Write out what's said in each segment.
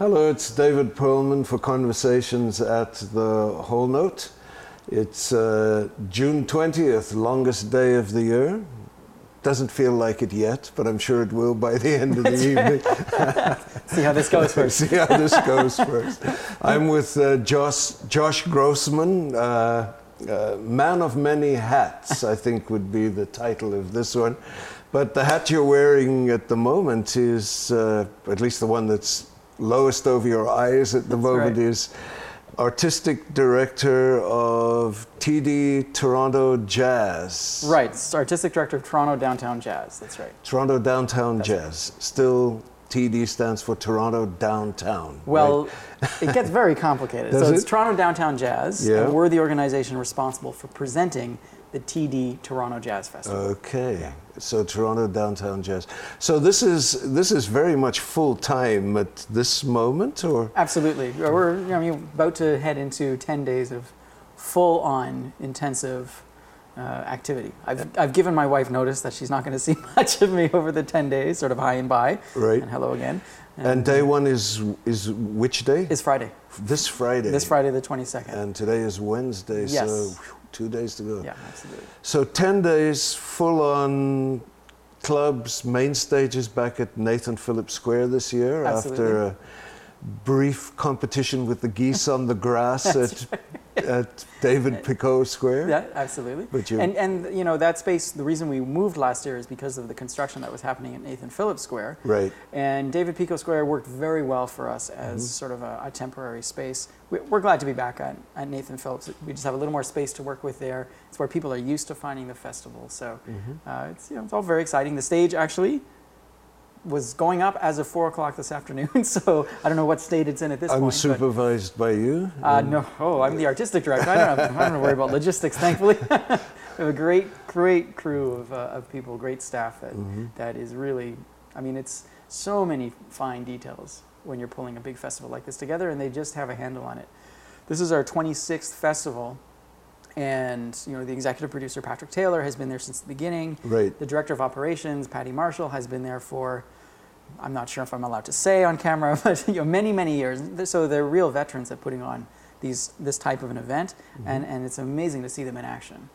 Hello, it's David Perlman for Conversations at the Whole Note. It's uh, June 20th, longest day of the year. Doesn't feel like it yet, but I'm sure it will by the end of the evening. See how this goes first. See how this goes first. I'm with uh, Josh, Josh Grossman, uh, uh, Man of Many Hats, I think would be the title of this one. But the hat you're wearing at the moment is, uh, at least the one that's lowest over your eyes at the That's moment, right. is artistic director of TD Toronto Jazz. Right, artistic director of Toronto Downtown Jazz. That's right. Toronto Downtown That's Jazz. Still, TD stands for Toronto Downtown. Well, right? it gets very complicated. So it's it? Toronto Downtown Jazz, Yeah. and we're the organization responsible for presenting the TD Toronto Jazz Festival. Okay, so Toronto Downtown Jazz. So this is this is very much full time at this moment, or Absolutely. We're I mean, about to head into 10 days of full on intensive uh, activity. I've, I've given my wife notice that she's not going to see much of me over the 10 days, sort of high and by. Right. And hello again. and day one is is which day? Is Friday. this Friday. This Friday, the 22nd. And today is Wednesday, Yes. whew, two days to go. yeah, absolutely. So ten days full on clubs, main stages back at Nathan Phillips Square this year Absolutely. after a brief competition with the geese on the grass at, at David Pecaut Square. Yeah, absolutely. But you- and and you know that space. The reason we moved last year is because of the construction that was happening at Nathan Phillips Square. Right. And David Pecaut Square worked very well for us as Mm-hmm. sort of a, a temporary space. We, we're glad to be back at, at Nathan Phillips. We just have a little more space to work with there. It's where people are used to finding the festival. So Mm-hmm. uh, it's you know it's all very exciting. The stage actually was going up as of four o'clock this afternoon. So I don't know what state it's in at this point. but- Unsupervised by you? uh, no, oh, I'm the artistic director. I don't, have, I don't have to worry about logistics, thankfully. we have a great, great crew of, uh, of people, great staff that, that is really, I mean, it's so many fine details when you're pulling a big festival like this together, and they just have a handle on it. This is our 26th festival, and you know the executive producer Patrick Taylor has been there since the beginning. Right. The director of operations Patty Marshall has been there for I'm not sure if I'm allowed to say on camera, but you know, many, many years. So they're real veterans at putting on these this type of an event, mm-hmm. and, and it's amazing to see them in action.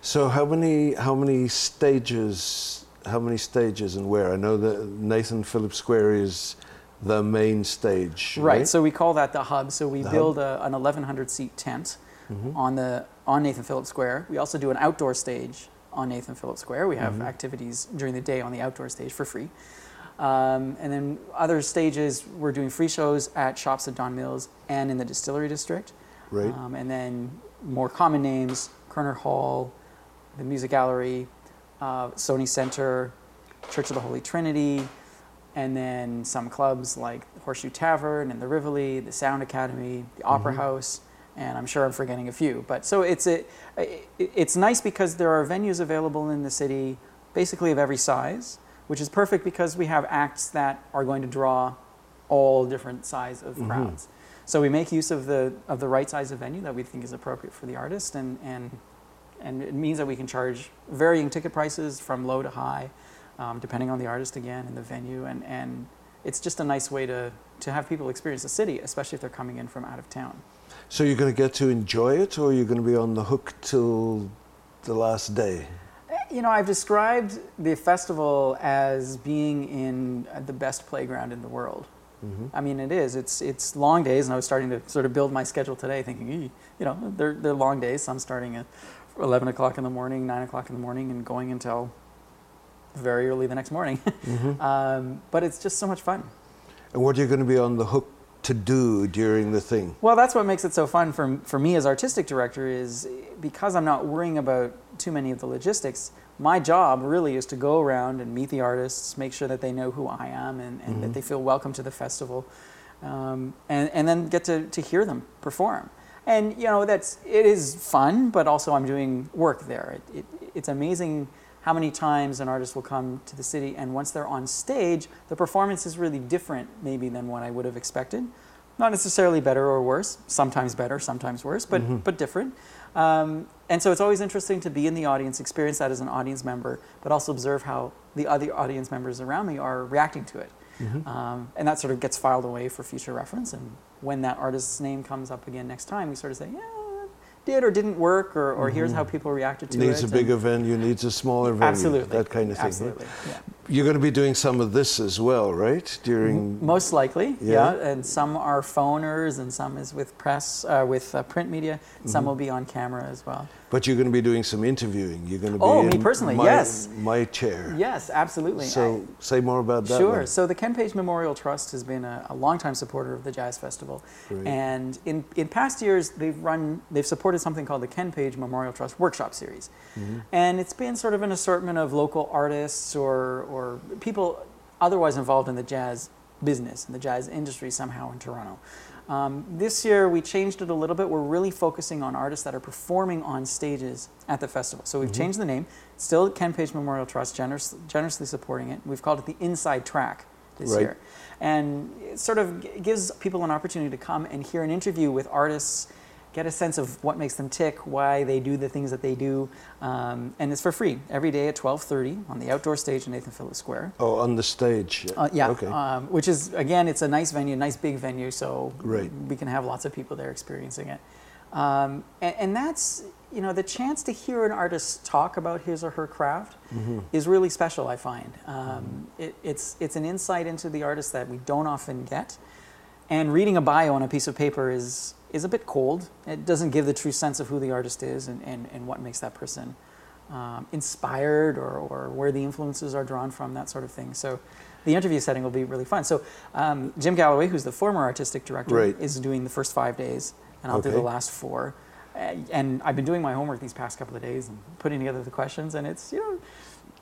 So how many how many stages how many stages and where? I know that Nathan Phillips Square is the main stage. Right. So we call that the hub. So we The build a, an 1,100 seat tent on the on Nathan Phillips Square. We also do an outdoor stage on Nathan Phillips Square. We have activities during the day on the outdoor stage for free. Um, and then other stages, we're doing free shows at shops at Don Mills and in the distillery district. Right. Um, and then more common names, Koerner Hall, the Music Gallery, uh, Sony Center, Church of the Holy Trinity, and then some clubs like Horseshoe Tavern and the Rivoli, the Sound Academy, the Opera House, and I'm sure I'm forgetting a few. But so it's a, it's nice because there are venues available in the city, basically of every size, which is perfect because we have acts that are going to draw all different size of crowds. So we make use of the of the right size of venue that we think is appropriate for the artist, and and and it means that we can charge varying ticket prices from low to high, um, depending on the artist again and the venue, and and it's just a nice way to to have people experience the city, especially if they're coming in from out of town. So you're going to get to enjoy it, or you're going to be on the hook till the last day? You know, I've described the festival as being in uh, the best playground in the world. I mean, it is. It's it's long days, and I was starting to sort of build my schedule today, thinking, you know, they're they're long days. So I'm starting at eleven o'clock in the morning, nine o'clock in the morning, and going until very early the next morning. um, but it's just so much fun. And what are you're going to be on the hook to do during the thing? Well, that's what makes it so fun for, for me as artistic director is because I'm not worrying about too many of the logistics. My job really is to go around and meet the artists, make sure that they know who I am and, and that they feel welcome to the festival, um, and, and then get to, to hear them perform. And you know that's it is fun, but also I'm doing work there. It, it, it's amazing how many times an artist will come to the city, and once they're on stage, the performance is really different, maybe than what I would have expected. Not necessarily better or worse. Sometimes better, sometimes worse, but but different. Um, and so it's always interesting to be in the audience, experience that as an audience member, but also observe how the other audience members around me are reacting to it. Mm-hmm. Um, and that sort of gets filed away for future reference. And when that artist's name comes up again next time, we sort of say, yeah, did or didn't work, or, or here's how people reacted to Mm-hmm. Needs a big and- you needs a smaller venue. Absolutely. That kind of thing. Absolutely. Yeah. You're going to be doing some of this as well, right? During. Most likely, Yeah. yeah. And some are phoners, and some is with press, uh, with uh, print media. Mm-hmm. Some will be on camera as well. But you're going to be doing some interviewing. You're going to be. Oh, me personally, my, yes. My chair. Yes, absolutely. So say more about that. Sure. one. So the Ken Page Memorial Trust has been a, a longtime supporter of the Jazz Festival, Great. and in, in past years they've run they've supported something called the Ken Page Memorial Trust Workshop Series, Mm-hmm. and it's been sort of an assortment of local artists or or people otherwise involved in the jazz business and the jazz industry somehow in Toronto. Um, this year we changed it a little bit. We're really focusing on artists that are performing on stages at the festival. So we've changed the name. Still Ken Page Memorial Trust, generous, generously supporting it. We've called it the Inside Track this Right. year. And it sort of gives people an opportunity to come and hear an interview with artists, get a sense of what makes them tick, why they do the things that they do. Um, and it's for free every day at 12.30 on the outdoor stage in Nathan Phillips Square. Oh, on the stage. Uh, yeah, Okay. um, which is again, it's a nice venue, nice big venue, so Right. we can have lots of people there experiencing it. Um, and, and that's you know the chance to hear an artist talk about his or her craft Mm-hmm. is really special. I find um, it, it's it's an insight into the artist that we don't often get. And reading a bio on a piece of paper is is a bit cold. It doesn't give the true sense of who the artist is and, and, and what makes that person um, inspired or, or where the influences are drawn from, that sort of thing. So the interview setting will be really fun. So um, Jim Galloway, who's the former artistic director, Right. is doing the first five days, and I'll do the last four. And I've been doing my homework these past couple of days and putting together the questions, and it's you know.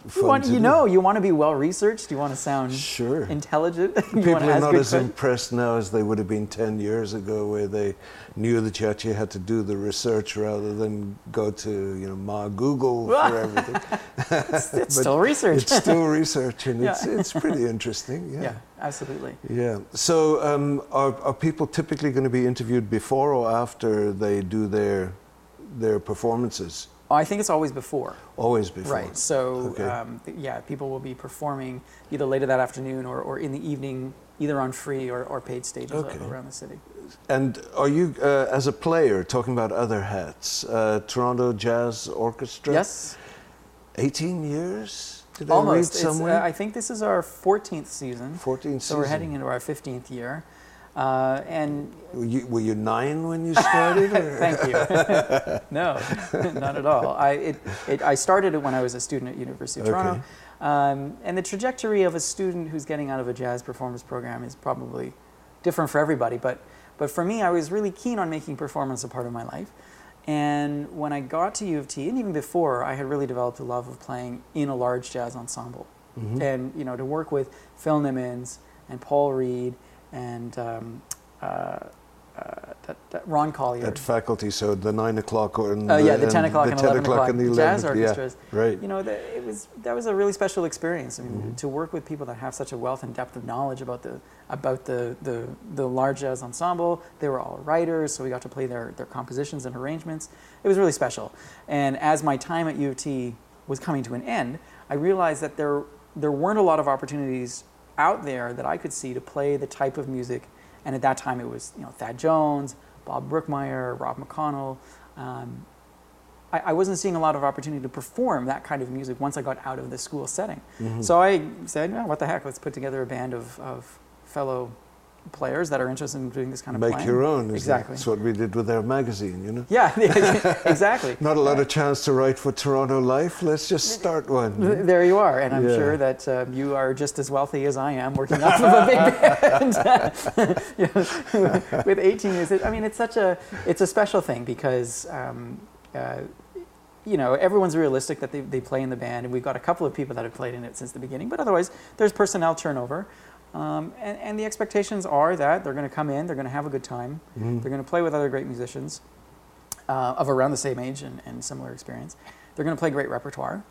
You, Fun want, to you do. know, you want to be well researched. You want to sound Sure. intelligent. you People are not as questions. impressed now as they would have been 10 years ago, where they knew that you actually had to do the research rather than go to, you know, Ma Google for everything. It's But still research. It's still research, and it's, it's pretty interesting. yeah, Yeah. absolutely. Yeah. So, um, are, are people typically going to be interviewed before or after they do their their performances? Oh, I think it's always before. Always before. Right. So, Okay. um, yeah, people will be performing either later that afternoon or, or in the evening, either on free or, or paid stages Okay. around the city. And are you, uh, as a player, talking about other hats, uh, Toronto Jazz Orchestra? Yes, 18 years? Did I read almost. Uh. I think this is our 14th season. 14 So we're heading into our 15th year. Uh, and Were you, were you nine when you started? thank you. no, not at all. I, it, it, I started it when I was a student at University of Toronto. Um, and the trajectory of a student who's getting out of a jazz performance program is probably different for everybody. But, but for me, I was really keen on making performance a part of my life. And when I got to U of T, and even before, I had really developed a love of playing in a large jazz ensemble. Mhm. And you know, to work with Phil Nimmons and Paul Read and um, uh, uh, that, that Ron Collier. At faculty, so the nine o'clock or and Oh yeah, the 10 o'clock the and 10 11 o'clock, and the jazz 11 yeah, orchestras. right. You know, that it was that was a really special experience. I mean, Mm-hmm. to work with people that have such a wealth and depth of knowledge about the about the, the the large jazz ensemble. They were all writers, so we got to play their their compositions and arrangements. It was really special. And as my time at U of T was coming to an end, I realized that there there weren't a lot of opportunities out there that I could see to play the type of music. And at that time, it was you know Thad Jones, Bob Brookmeyer, Rob McConnell. Um, I, I wasn't seeing a lot of opportunity to perform that kind of music once I got out of the school setting. Mm-hmm. So I said, "Yeah, what the heck, let's put together a band of, of fellow players that are interested in doing this kind of Make playing. your own. Exactly. That's what we did with our magazine, you know. Yeah, exactly. Not a lot of chance to write for Toronto Life. Let's just start one. There you are, and I'm Yeah. sure that um, you are just as wealthy as I am, working off of a big band. Know, with 18 years, I mean, it's such a it's a special thing because um, uh, you know everyone's realistic that they, they play in the band, and we've got a couple of people that have played in it since the beginning. But otherwise, there's personnel turnover, um, and, and the expectations are that they're going to come in, they're going to have a good time, Mhm. they're going to play with other great musicians uh, of around the same age and, and similar experience. They're going to play great repertoire.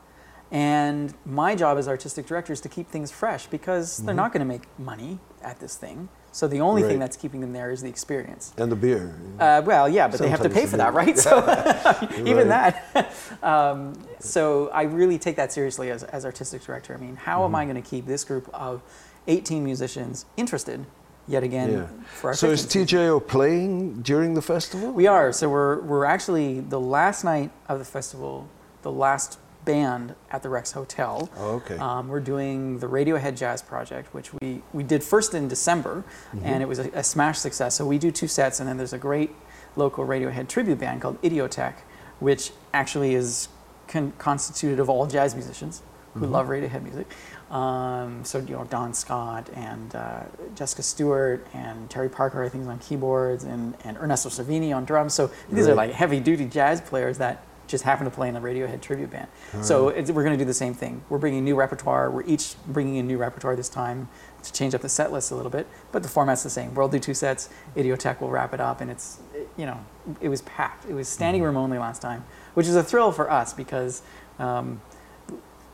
And my job as artistic director is to keep things fresh because they're not going to make money at this thing. So the only Right. thing that's keeping them there is the experience. And the beer. Uh, well, yeah, but they have to pay for they that, right? So even Right. that. um, so I really take that seriously as, as artistic director. I mean, how Mm-hmm. am I going to keep this group of 18 musicians interested? Yet again, Yeah. for our So is TJO playing during the festival? We are. So we're we're actually the last night of the festival, the last band at the Rex Hotel. Oh, okay. Um, we're doing the Radiohead Jazz Project, which we we did first in December, Mm-hmm. and it was a, a smash success. So we do two sets, and then there's a great local Radiohead tribute band called Idioteque, which actually is con- constituted of all jazz musicians who Mm-hmm. love Radiohead music. Um, so you know Don Scott and uh, Jessica Stewart and Terry Parker, I think, is on keyboards, and, and Ernesto Cervini on drums. So these are like heavy-duty jazz players that just happen to play in the Radiohead tribute band. So it's, we're going to do the same thing. We're bringing new repertoire. We're each bringing in new repertoire this time to change up the set list a little bit, but the format's the same. We'll do two sets. Idioteque will wrap it up, and it's you know it was packed. It was standing room only last time, which is a thrill for us because. Um,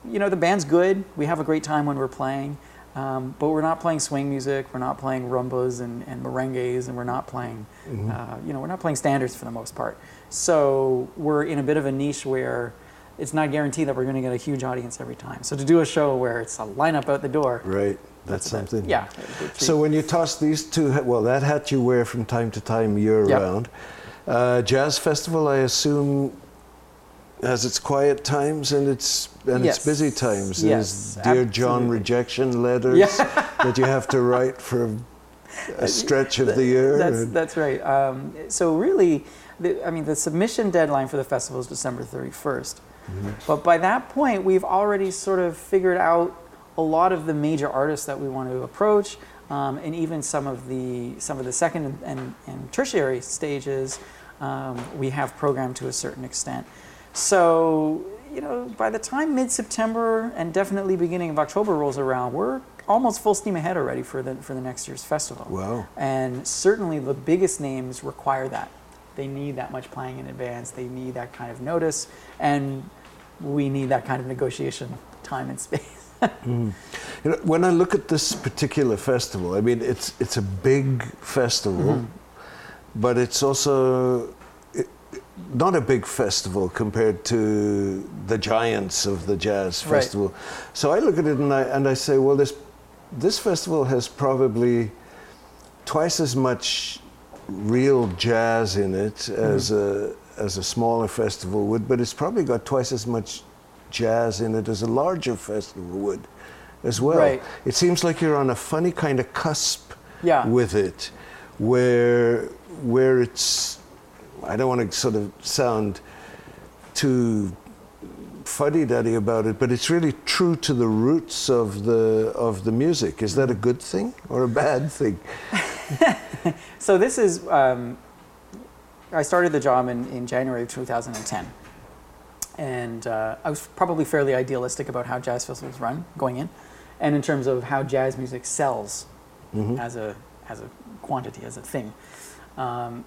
you know the band's good. We have a great time when we're playing, um, but we're not playing swing music. We're not playing rumbas and, and merengues, and we're not playing, uh, you know, we're not playing standards for the most part. So we're in a bit of a niche where it's not guaranteed that we're going to get a huge audience every time. So to do a show where it's a lineup out the door, Right. That's, bit- something. Yeah. good treat. So when you toss these two, well, that hat you wear from time to time year Yep. round. Uh, jazz festival, I assume, has its quiet times and its and Yes. its busy times. Yes, There's Dear John rejection letters Yeah. that you have to write for a stretch of the year. That's that's right. Um, so really, the, I mean, the submission deadline for the festival is December 31st. But by that point, we've already sort of figured out a lot of the major artists that we want to approach, um, and even some of the some of the second and, and, and tertiary stages um, we have programmed to a certain extent. So you know, by the time mid-September and definitely beginning of October rolls around, we're almost full steam ahead already for the for the next year's festival. Wow. And certainly the biggest names require that. They need that much planning in advance. They need that kind of notice, and we need that kind of negotiation time and space. You know, when I look at this particular festival, I mean, it's it's a big festival, Mm-hmm. but it's also not a big festival compared to the giants of the jazz Right. festival. So I look at it and I and I say, well, this this festival has probably twice as much real jazz in it Mm-hmm. as a as a smaller festival would, but it's probably got twice as much jazz in it as a larger festival would as well. Right. It seems like you're on a funny kind of cusp Yeah. with it where where it's I don't want to sort of sound too fuddy-duddy about it, but it's really true to the roots of the of the music. Is that a good thing or a bad thing? so this is, um, I started the job in, in January of 2010. And uh, I was probably fairly idealistic about how jazz festivals run going in, and in terms of how jazz music sells as a as a quantity, as a thing. Um,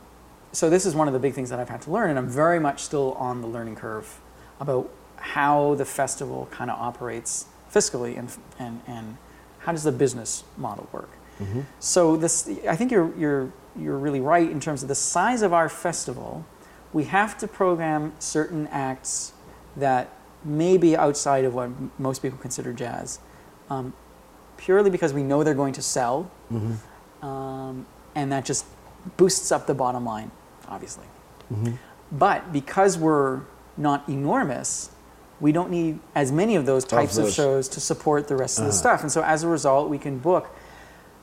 so this is one of the big things that I've had to learn, and I'm very much still on the learning curve about how the festival kind of operates fiscally and, and, and how does the business model work. So this, I think you're, you're, you're really right in terms of the size of our festival. We have to program certain acts that may be outside of what most people consider jazz, um, purely because we know they're going to sell, um, and that just boosts up the bottom line, obviously. But because we're not enormous, we don't need as many of those types of, those. shows to support the rest of the Uh-huh. stuff. And so as a result, we can book,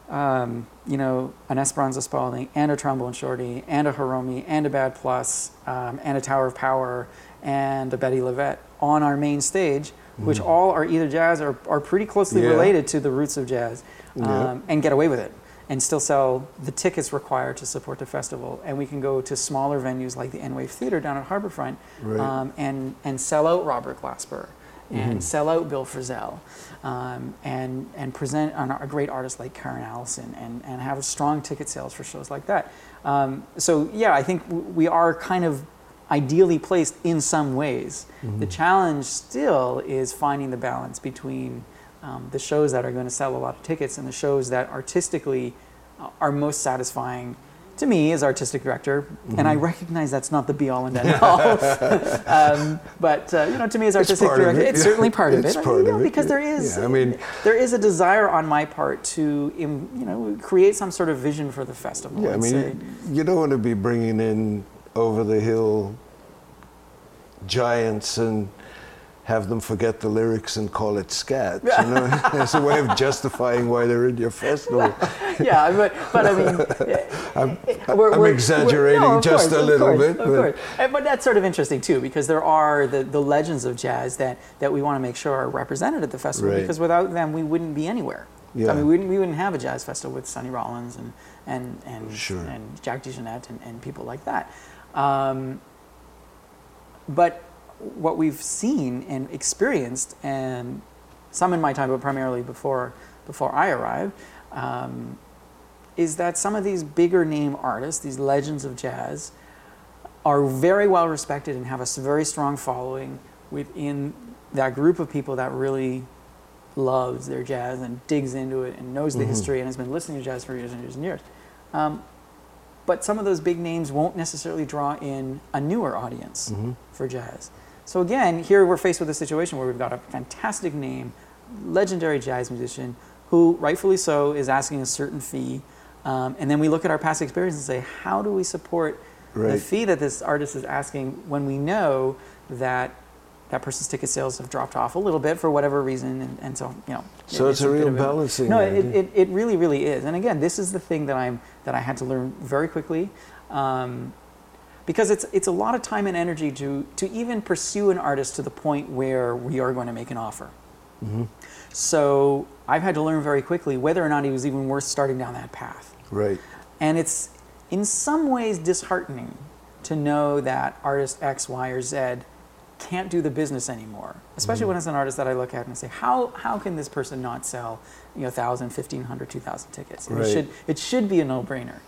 um, you know, an Esperanza Spalding and a Trombone Shorty and a Hiromi and a Bad Plus um, and a Tower of Power and a Bettye LaVette on our main stage, which all are either jazz or are pretty closely Mm-hmm. Yeah. related to the roots of jazz, um, Yeah. and get away with it and still sell the tickets required to support the festival. And we can go to smaller venues like the Enwave Theater down at Harborfront Right. um, and, and sell out Robert Glasper and sell out Bill Frisell um, and, and present a great artist like Karrin Allyson and, and have strong ticket sales for shows like that. Um, so, yeah, I think w- we are kind of ideally placed in some ways. The challenge still is finding the balance between um, the shows that are going to sell a lot of tickets and the shows that artistically uh, are most satisfying to me as artistic director. And I recognize that's not the be all and end all. um, but uh, you know, to me as artistic of director, it, it's yeah. certainly part of It's it. part you know, it, because there is, Yeah, I mean- there is a desire on my part to, you know, create some sort of vision for the festival. Yeah, I mean, say, you don't want to be bringing in over the hill giants and have them forget the lyrics and call it scat. You know, it's a way of justifying why they're in your festival. yeah, but but I mean, I'm, we're, I'm we're- exaggerating we're- no, just course, a little course, bit, of but-. And- but that's sort of interesting too, because there are the, the legends of jazz that, that we want to make sure are represented at the festival, Right. because without them we wouldn't be anywhere. Yeah. I mean, we wouldn't, we wouldn't have a jazz festival with Sonny Rollins and and and, Sure. and Jack DeJohnette and, and people like that. Um, but what we've seen and experienced, and some in my time, but primarily before before I arrived, um, is that some of these bigger name artists, these legends of jazz, are very well respected and have a very strong following within that group of people that really loves their jazz and digs into it and knows the history and has been listening to jazz for years and years and years. Um, but some of those big names won't necessarily draw in a newer audience for jazz. So again, here we're faced with a situation where we've got a fantastic name, legendary jazz musician, who rightfully so is asking a certain fee, um, and then we look at our past experience and say, how do we support the fee that this artist is asking when we know that that person's ticket sales have dropped off a little bit for whatever reason, and, and so you know. So it's a real of balancing No, it, it, it really, really is. And again, this is the thing that I'm that I had to learn very quickly, um, because it's it's a lot of time and energy to to even pursue an artist to the point where we are going to make an offer. Mm-hmm. So I've had to learn very quickly whether or not he was even worth starting down that path. Right. And it's in some ways disheartening to know that artist X, Y, or Z can't do the business anymore. Especially when it's an artist that I look at and say, how, how can this person not sell you know, 1,000, 1,500, 2,000 tickets? Right. It, should, it should be a no brainer.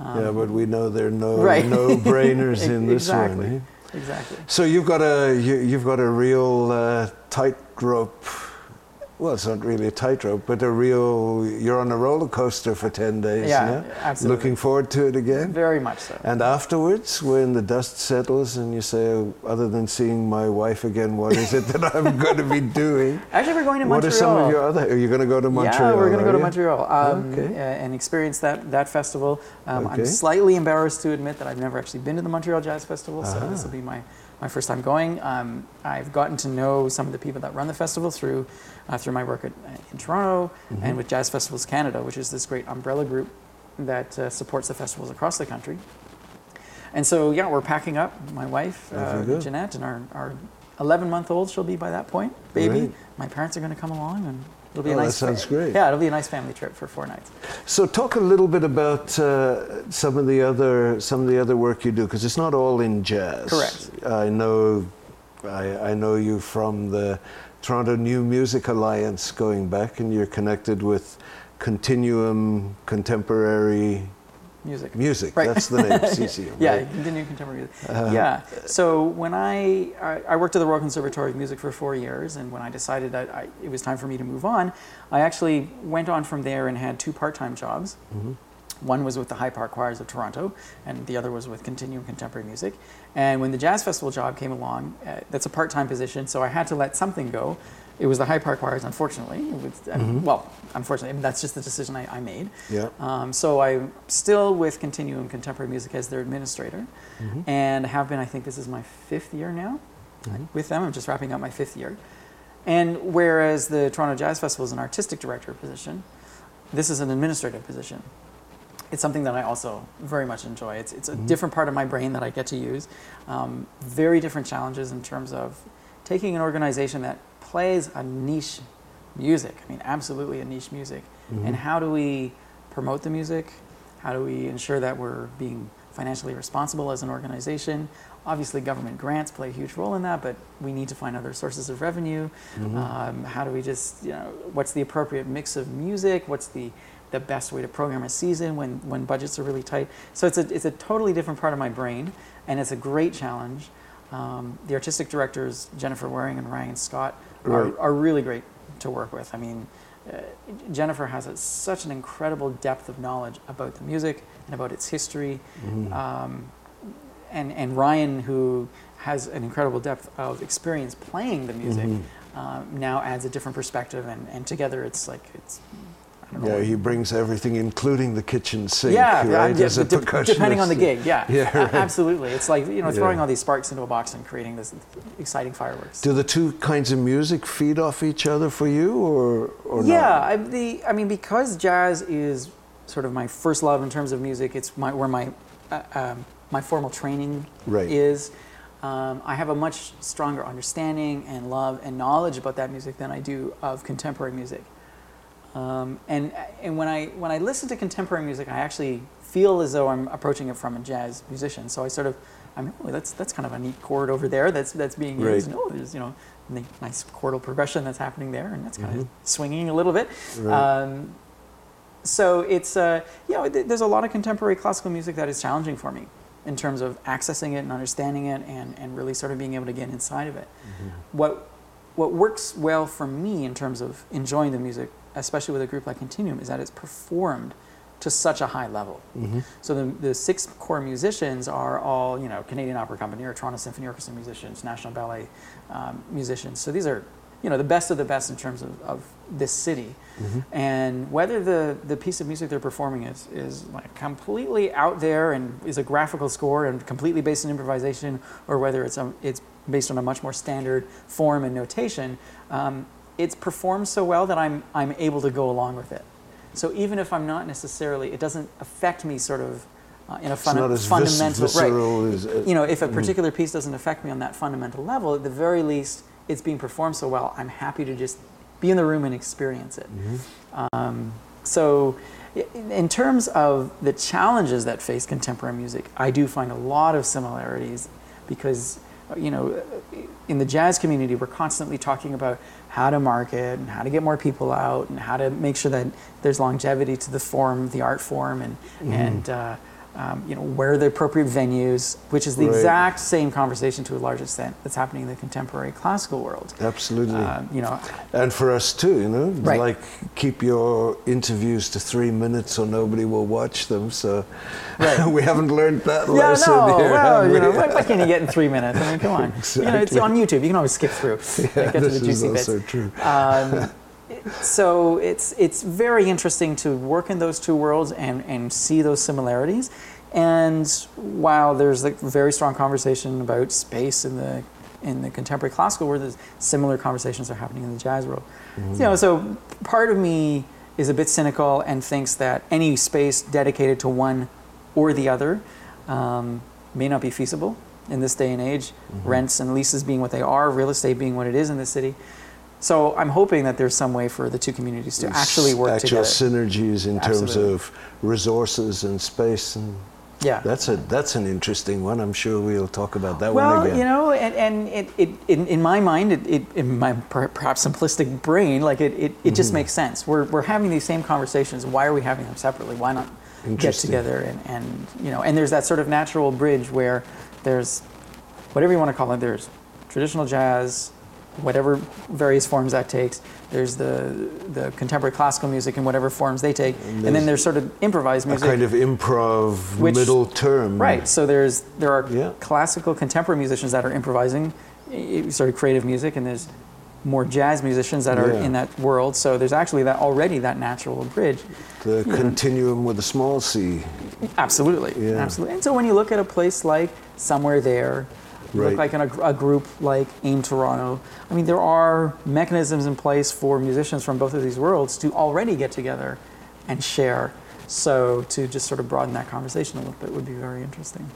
Yeah, but we know there are no Um, Right. no brainers in this exactly. one. eh? Exactly. So you've got a you, you've got a real uh, tightrope. Well, it's not really a tightrope, but a real. You're on a roller coaster for ten days. Yeah, absolutely. Looking forward to it again. Very much so. And afterwards, when the dust settles and you say, oh, other than seeing my wife again, what is it that I'm going to be doing? Actually, we're going to Montreal. What are some of your other? Are you going to go to Montreal? Yeah, we're going to go to? Montreal um, Okay. and experience that, that festival. Um, Okay. I'm slightly embarrassed to admit that I've never actually been to the Montreal Jazz Festival, so Ah. this will be my, my first time going. Um, I've gotten to know some of the people that run the festival through, uh, through my work at, in Toronto Mm-hmm. and with Jazz Festivals Canada, which is this great umbrella group that uh, supports the festivals across the country. And so, yeah, we're packing up. My wife, uh. Jeanette, and our, our 11 month old, she'll be by that point, baby. Great. My parents are going to come along, and it'll be Oh, a that nice. sounds great. Yeah, it'll be a nice family trip for four nights. So talk a little bit about uh, some of the other some of the other work you do because it's not all in jazz. Correct. I know, I, I know you from the Toronto New Music Alliance going back, and you're connected with Continuum Contemporary Music. Music. Right. That's the name. CCM. Yeah, right? Continuum Contemporary Music. Uh-huh. yeah. So when I, I I worked at the Royal Conservatory of Music for four years, and when I decided that I, it was time for me to move on, I actually went on from there and had two part-time jobs. Mm-hmm. One was with the High Park Choirs of Toronto, and the other was with Continuum Contemporary Music. And when the Jazz Festival job came along, uh, that's a part-time position, so I had to let something go. It was the High Park Choirs, unfortunately. Uh, Well, unfortunately, that's just the decision I, I made. Yeah. Um, so I'm still with Continuum Contemporary Music as their administrator, and have been. I think this is my fifth year now with them. I'm just wrapping up my fifth year. And whereas the Toronto Jazz Festival is an artistic director position, this is an administrative position. It's something that I also very much enjoy. It's, it's a different part of my brain that I get to use. Um, very different challenges in terms of taking an organization that plays a niche music. I mean, absolutely a niche music. And how do we promote the music? How do we ensure that we're being financially responsible as an organization? obviously government grants play a huge role in that, but we need to find other sources of revenue. Mm-hmm. Um, how do we just, you know, what's the appropriate mix of music? What's the the best way to program a season when, when budgets are really tight? So it's a, it's a totally different part of my brain, and it's a great challenge. Um, the artistic directors, Jennifer Waring and Ryan Scott, are, Right. are really great to work with. I mean, uh, Jennifer has a, such an incredible depth of knowledge about the music and about its history. Mm-hmm. Um, and, and Ryan, who has an incredible depth of experience playing the music, Mm-hmm. um, now adds a different perspective. And, and together, it's like, it's, I don't know. Yeah, he brings everything, incling the kitchen sink. yeah, yeah, right? yeah, a de- depending on the gig. Yeah, Yeah, right. absolutely. It's like you know throwing Yeah. all these sparks into a box and creating this exciting fireworks. Do the two kinds of music feed off each other for you, or or yeah, not? I, the I mean because jazz is sort of my first love in terms of music. It's my where my uh, um, my formal training Right. is. Um, I have a much stronger understanding and love and knowledge about that music than I do of contemporary music. Um, and and when I when I listen to contemporary music, I actually feel as though I'm approaching it from a jazz musician. So I sort of, I'm oh, that's that's kind of a neat chord over there that's that's being Right. used. And, oh, there's you know ni- nice chordal progression that's happening there, and that's kind of swinging a little bit. Mm-hmm. Right. Um, so it's uh, you know th- there's a lot of contemporary classical music that is challenging for me in terms of accessing it and understanding it and, and really sort of being able to get inside of it. What what works well for me in terms of enjoying the music, especially with a group like Continuum, is that it's performed to such a high level. Mm-hmm. So the, the six core musicians are all you know Canadian Opera Company or Toronto Symphony Orchestra musicians, National Ballet um, musicians. So these are you know the best of the best in terms of, of this city. And whether the, the piece of music they're performing is, is like completely out there and is a graphical score and completely based on improvisation, or whether it's, a, it's based on a much more standard form and notation, um, it's performed so well that I'm, I'm able to go along with it. So even if I'm not necessarily, it doesn't affect me sort of uh, in a It's fun, not as vis- fundamental right as uh, you know, if a particular piece doesn't affect me on that fundamental level, at the very least, it's being performed so well, I'm happy to just be in the room and experience it. Um, so, in terms of the challenges that face contemporary music, I do find a lot of similarities because, uh, you know, in the jazz community, we're constantly talking about how to market and how to get more people out and how to make sure that there's longevity to the form, the art form, and and uh, um, you know where are the appropriate venues, which is the Right. exact same conversation to a large extent that's happening in the contemporary classical world. Absolutely. Um, you know, and for us too, you know, Right. like keep your interviews to three minutes or nobody will watch them. So Right. we haven't learned that Yeah, lesson no. here. Well, you know, we? what, what can you get in three minutes? I mean, come on. Exactly. You know, it's on YouTube. You can always skip through yeah, get to this the is juicy bits. true. Um, so it's it's very interesting to work in those two worlds and and see those similarities. And while there's a very strong conversation about space in the in the contemporary classical world, there's similar conversations are happening in the jazz world. You know, so part of me is a bit cynical and thinks that any space dedicated to one or the other um, may not be feasible in this day and age. Rents and leases being what they are, real estate being what it is in the city. So I'm hoping that there's some way for the two communities to actually work together. Actual together. synergies in terms of resources and space, and yeah. that's a that's an interesting one. I'm sure we'll talk about that well, one again. Well, you know, and, and it, it, in, in my mind, it, it, in my per- perhaps simplistic brain, like it, it, it just mm-hmm. makes sense. We're, we're having these same conversations. Why are we having them separately? Why not get together? And, and, you know, and there's that sort of natural bridge where there's whatever you want to call it, there's traditional jazz, whatever various forms that takes. There's the, the contemporary classical music in whatever forms they take. And, then there's sort of improvised a music. kind of improv Which- middle term. Right. So there's there are Yeah. classical contemporary musicians that are improvising, eh, sort of creative music, and there's more jazz musicians that are Yeah. in that world. So there's actually that already that natural bridge. The continuum with a small c. Absolutely. Yeah. Absolutely. And so when you look at a place like somewhere there, you right. look like in a, a, group like AIM Toronto. I mean, there are mechanisms in place for musicians from both of these worlds to already get together and share. So to just sort of broaden that conversation a little bit would be very interesting.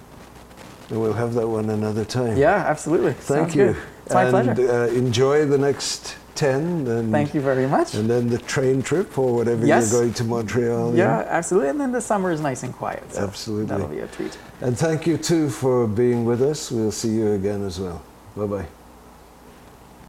We'll have that one another time. Yeah, absolutely. Thank Sounds you. Good. It's and, my pleasure. Uh, enjoy the next 10 and thank you very much and then the train trip or whatever yes. you're going to montreal yeah, yeah, absolutely and then the summer is nice and quiet so absolutely that'll be a treat and thank you too for being with us. We'll see you again as well. Bye bye.